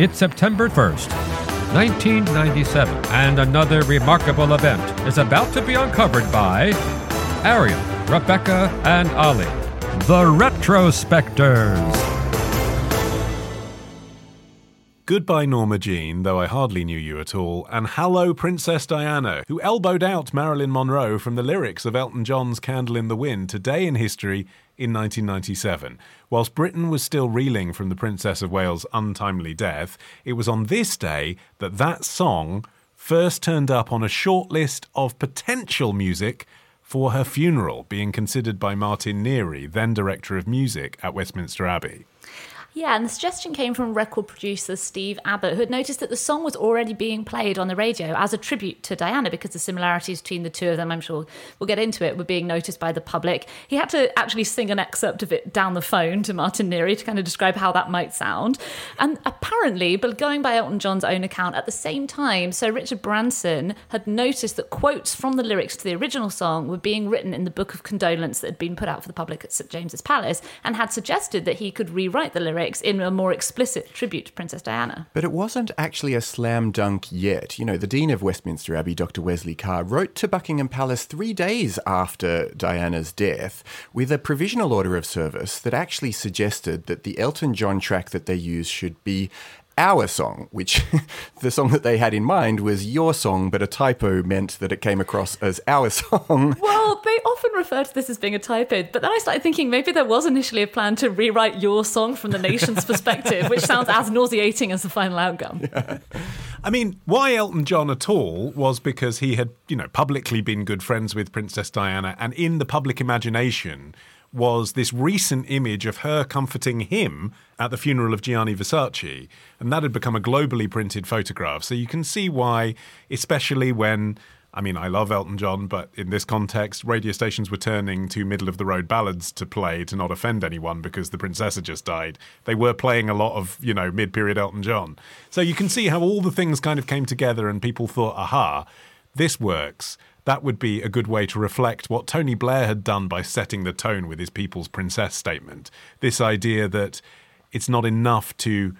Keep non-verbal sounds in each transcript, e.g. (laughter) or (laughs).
It's September 1st, 1997, and another remarkable event is about to be uncovered by Arion, Rebecca, and Olly, the Retrospectors. Goodbye, Norma Jean, though I hardly knew you at all, and hello, Princess Diana, who elbowed out Marilyn Monroe from the lyrics of Elton John's Candle in the Wind today in history in 1997. Whilst Britain was still reeling from the Princess of Wales' untimely death, it was on this day that that song first turned up on a short list of potential music for her funeral, being considered by Martin Neary, then Director of Music at Westminster Abbey. Yeah, and the suggestion came from record producer Steve Abbott, who had noticed that the song was already being played on the radio as a tribute to Diana because the similarities between the two of them, I'm sure we'll get into it, were being noticed by the public. He had to actually sing an excerpt of it down the phone to Martin Neary to kind of describe how that might sound. And apparently, but going by Elton John's own account, at the same time, Sir Richard Branson had noticed that quotes from the lyrics to the original song were being written in the Book of Condolence that had been put out for the public at St James's Palace and had suggested that he could rewrite the lyrics in a more explicit tribute to Princess Diana. But it wasn't actually a slam dunk yet. You know, the Dean of Westminster Abbey, Dr. Wesley Carr, wrote to Buckingham Palace three days after Diana's death with a provisional order of service that actually suggested that the Elton John track that they used should be our song, which (laughs) the song that they had in mind was your song, but a typo meant that it came across as our (laughs) song. Well, they often refer to this as being a typo, but then I started thinking maybe there was initially a plan to rewrite your song from the nation's perspective, which sounds as nauseating as the final outcome. (laughs) Yeah. I mean, why Elton John at all was because he had, you know, publicly been good friends with Princess Diana, and in the public imagination, was this recent image of her comforting him at the funeral of Gianni Versace. And that had become a globally printed photograph. So you can see why, especially when. I mean, I love Elton John, but in this context, radio stations were turning to middle of the road ballads to play to not offend anyone because the princess had just died. They were playing a lot of, you know, mid period Elton John. So you can see how all the things kind of came together and people thought, aha, this works that would be a good way to reflect what Tony Blair had done by setting the tone with his People's Princess statement. This idea that it's not enough to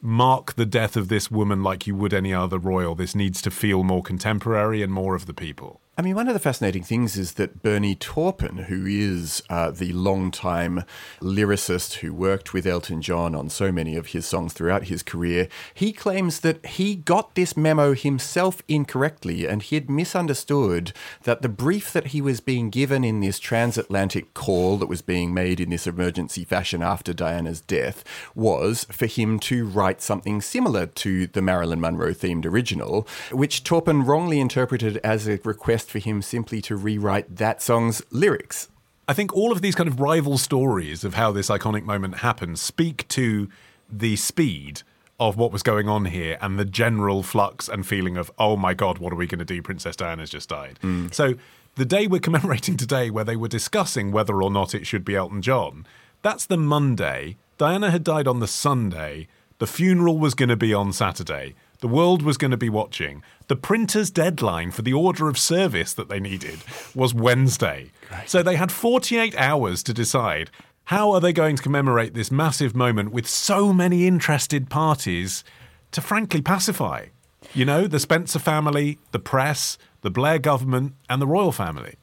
mark the death of this woman like you would any other royal. This needs to feel more contemporary and more of the people. I mean, one of the fascinating things is that Bernie Taupin, who is uh, the long-time lyricist who worked with Elton John on so many of his songs throughout his career, he claims that he got this memo himself incorrectly and he had misunderstood that the brief that he was being given in this transatlantic call that was being made in this emergency fashion after Diana's death was for him to write something similar to the Marilyn Monroe themed original, which Taupin wrongly interpreted as a request for him simply to rewrite that song's lyrics. I think all of these kind of rival stories of how this iconic moment happened speak to the speed of what was going on here and the general flux and feeling of, oh my God, what are we going to do? Princess Diana's just died. Mm. So the day we're commemorating today, where they were discussing whether or not it should be Elton John, that's the Monday. Diana had died on the Sunday. The funeral was going to be on Saturday. The world was going to be watching. The printer's deadline for the order of service that they needed was Wednesday. Great. So they had 48 hours to decide how are they going to commemorate this massive moment with so many interested parties to frankly pacify. You know, the Spencer family, the press, the Blair government, and the royal family.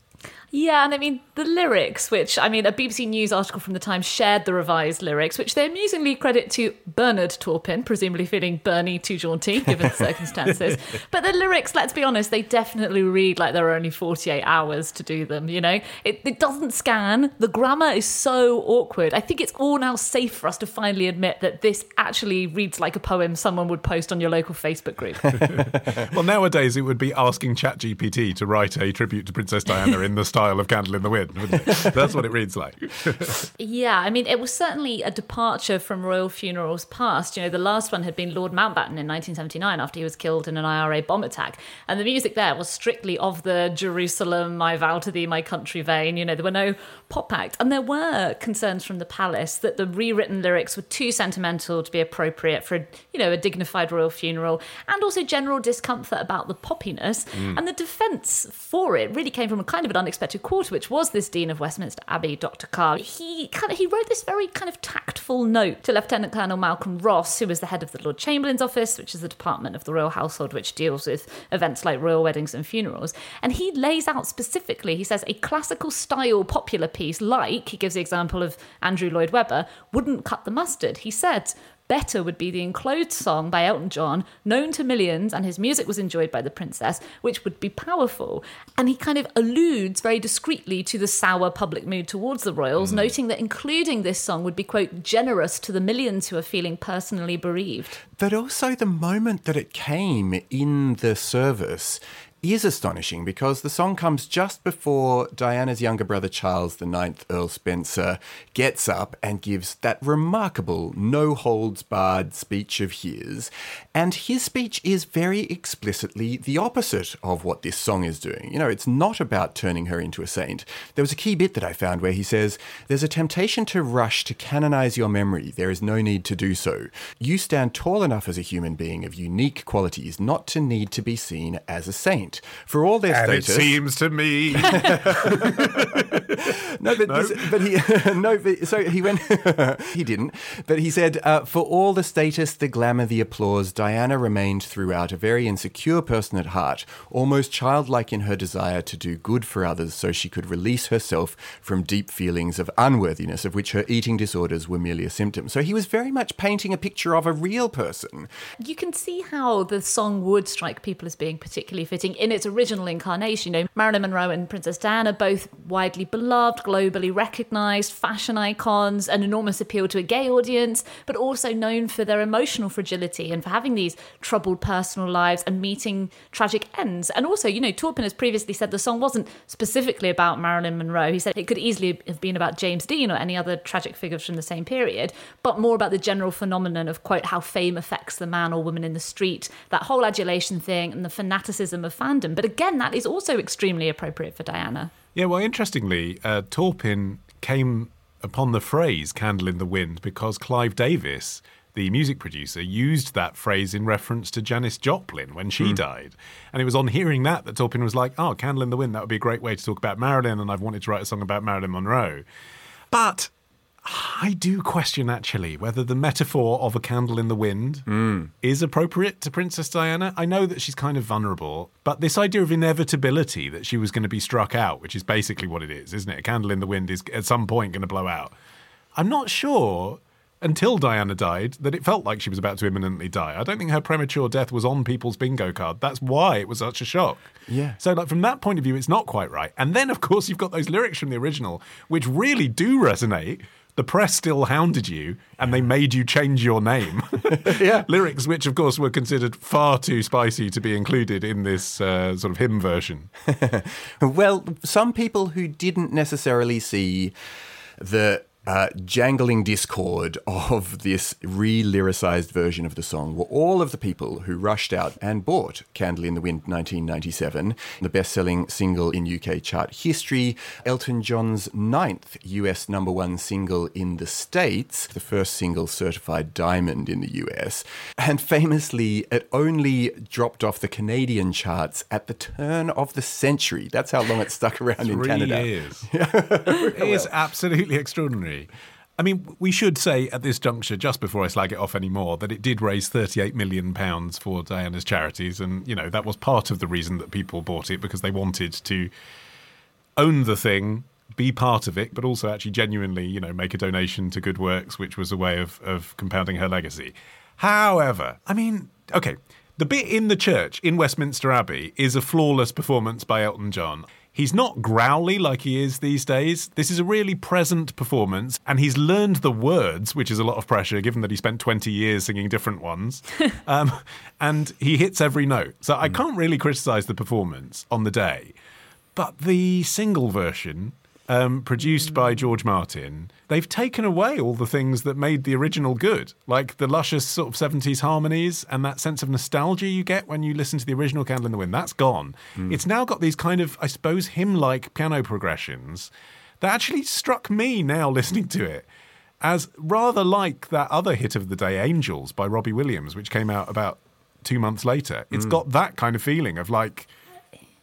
Yeah, and I mean, the lyrics, which, I mean, a BBC News article from the time shared the revised lyrics, which they amusingly credit to Bernard Taupin, presumably feeling Bernie too jaunty given the circumstances. (laughs) but the lyrics, let's be honest, they definitely read like there are only 48 hours to do them, you know? It, it doesn't scan. The grammar is so awkward. I think it's all now safe for us to finally admit that this actually reads like a poem someone would post on your local Facebook group. (laughs) well, nowadays it would be asking ChatGPT to write a tribute to Princess Diana in the style style of Candle in the Wind, wouldn't it? (laughs) That's what it reads like. yeah, I mean, it was certainly a departure from royal funerals past. You know, the last one had been Lord Mountbatten in 1979 after he was killed in an IRA bomb attack. And the music there was strictly of the Jerusalem, I vow to thee, my country vein. You know, there were no pop act. And there were concerns from the palace that the rewritten lyrics were too sentimental to be appropriate for, a, you know, a dignified royal funeral, and also general discomfort about the poppiness. Mm. And the defence for it really came from a kind of an unexpected quarter, which was this Dean of Westminster Abbey, Dr. Carr. He kind of he wrote this very kind of tactful note to Lieutenant Colonel Malcolm Ross, who was the head of the Lord Chamberlain's office, which is the department of the royal household which deals with events like royal weddings and funerals. And he lays out specifically, he says, a classical style popular piece like, he gives the example of Andrew Lloyd Webber, wouldn't cut the mustard. He said, Better would be the enclosed song by Elton John, known to millions, and his music was enjoyed by the princess, which would be powerful. And he kind of alludes very discreetly to the sour public mood towards the royals, mm. noting that including this song would be, quote, generous to the millions who are feeling personally bereaved. But also the moment that it came in the service, is astonishing because the song comes just before Diana's younger brother Charles IX, Earl Spencer, gets up and gives that remarkable, no holds barred speech of his. And his speech is very explicitly the opposite of what this song is doing. You know, it's not about turning her into a saint. There was a key bit that I found where he says, There's a temptation to rush to canonize your memory. There is no need to do so. You stand tall enough as a human being of unique qualities not to need to be seen as a saint point. For all their and status, it seems to me. (laughs) no, but, no? This, but he (laughs) no, but, so he went. (laughs) he didn't, but he said, uh, for all the status, the glamour, the applause, Diana remained throughout a very insecure person at heart, almost childlike in her desire to do good for others, so she could release herself from deep feelings of unworthiness, of which her eating disorders were merely a symptom. So he was very much painting a picture of a real person. You can see how the song would strike people as being particularly fitting in its original incarnation. You know, Marilyn Monroe and Princess Diana, both widely beloved, globally recognized, fashion icons, an enormous appeal to a gay audience, but also known for their emotional fragility and for having these troubled personal lives and meeting tragic ends. And also, you know, Taupin has previously said the song wasn't specifically about Marilyn Monroe. He said it could easily have been about James Dean or any other tragic figures from the same period, but more about the general phenomenon of, quote, how fame affects the man or woman in the street, that whole adulation thing and the fanaticism of fandom but again, that is also extremely appropriate for Diana. Yeah, well, interestingly, uh, Taupin came upon the phrase candle in the wind because Clive Davis, the music producer, used that phrase in reference to Janis Joplin when she mm. died. And it was on hearing that that Taupin was like, oh, candle in the wind, that would be a great way to talk about Marilyn, and I've wanted to write a song about Marilyn Monroe. But I do question actually whether the metaphor of a candle in the wind mm. is appropriate to Princess Diana. I know that she's kind of vulnerable, but this idea of inevitability that she was going to be struck out, which is basically what it is, isn't it? A candle in the wind is at some point going to blow out. I'm not sure until Diana died that it felt like she was about to imminently die. I don't think her premature death was on people's bingo card. That's why it was such a shock. Yeah. So, like from that point of view, it's not quite right. And then, of course, you've got those lyrics from the original, which really do resonate the press still hounded you and they made you change your name. (laughs) yeah. Lyrics which, of course, were considered far too spicy to be included in this uh, sort of hymn version. (laughs) well, some people who didn't necessarily see the uh, jangling discord of this re lyricized version of the song were all of the people who rushed out and bought Candle in the Wind 1997, the best selling single in UK chart history, Elton John's ninth US number one single in the States, the first single certified diamond in the US, and famously, it only dropped off the Canadian charts at the turn of the century. That's how long it stuck around in Canada. Years. (laughs) it is absolutely extraordinary. I mean, we should say at this juncture, just before I slag it off anymore, that it did raise £38 million for Diana's charities. And, you know, that was part of the reason that people bought it because they wanted to own the thing, be part of it, but also actually genuinely, you know, make a donation to good works, which was a way of, of compounding her legacy. However, I mean, okay, the bit in the church in Westminster Abbey is a flawless performance by Elton John. He's not growly like he is these days. This is a really present performance, and he's learned the words, which is a lot of pressure given that he spent 20 years singing different ones. (laughs) um, and he hits every note. So I hmm. can't really criticize the performance on the day. But the single version, um, produced by George Martin, they've taken away all the things that made the original good, like the luscious sort of 70s harmonies and that sense of nostalgia you get when you listen to the original Candle in the Wind. That's gone. It's now got these kind of, I suppose, hymn like piano progressions that actually struck me now (laughs) listening to it as rather like that other hit of the day, Angels by Robbie Williams, which came out about two months later. It's got that kind of feeling of like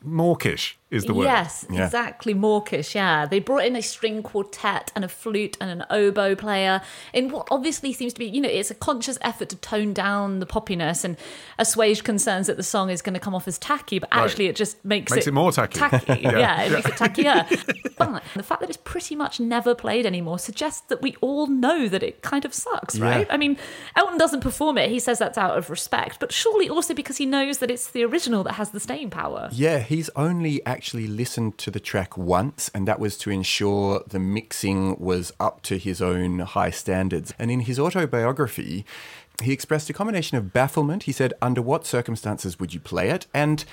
mawkish is the word. Yes, Yeah. exactly. Mawkish, yeah. They brought in a string quartet and a flute and an oboe player in what obviously seems to be, you know, it's a conscious effort to tone down the poppiness and assuage concerns that the song is going to come off as tacky, but Right. actually it just makes, Makes it more tacky. (laughs) yeah. Yeah. it makes it tackier. (laughs) but the fact that it's pretty much never played anymore suggests that we all know that it kind of sucks, right? I mean, Elton doesn't perform it. He says that's out of respect, but surely also because he knows that it's the original that has the staying power. Yeah, he's only actually listened to the track once, and that was to ensure the mixing was up to his own high standards. And in his autobiography, he expressed a combination of bafflement. He said, Under what circumstances would you play it? And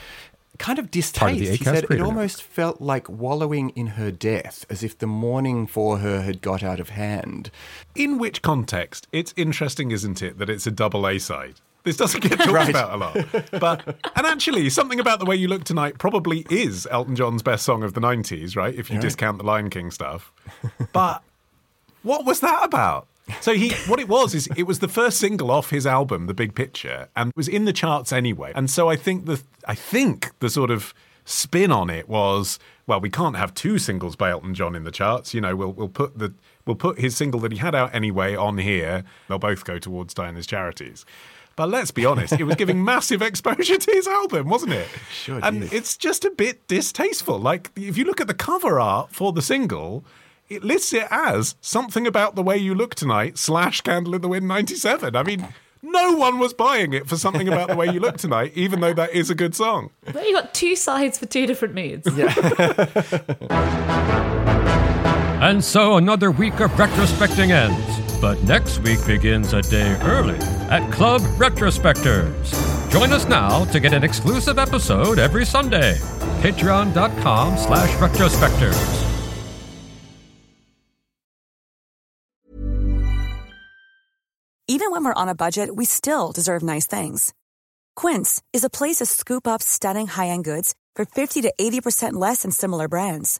kind of distaste. Part of the he said it pre-release. almost felt like wallowing in her death, as if the mourning for her had got out of hand. In which context, it's interesting, isn't it, that it's a double A side? This doesn't get talked about a lot. But and actually, something about the way you look tonight probably is Elton John's best song of the '90s, right? If you discount the Lion King stuff. But what was that about? So he, what it was is, it was the first single off his album, The Big Picture, and was in the charts anyway. And so I think the, I think the sort of spin on it was, well, we can't have two singles by Elton John in the charts. You know, we'll we'll put the we'll put his single that he had out anyway on here. They'll both go towards Diana's charities. But let's be honest, it was giving (laughs) massive exposure to his album, wasn't it? Sure And did. it's just a bit distasteful. Like, if you look at the cover art for the single, it lists it as something about the way you look tonight slash Candle in the Wind 97. I mean, no one was buying it for something about the way you look tonight, even though that is a good song. But you got two sides for two different moods. (laughs) And so another week of retrospecting ends. But next week begins a day early at Club Retrospectors. Join us now to get an exclusive episode every Sunday. Patreon.com slash retrospectors. Even when we're on a budget, we still deserve nice things. Quince is a place to scoop up stunning high-end goods for 50 to 80% less than similar brands.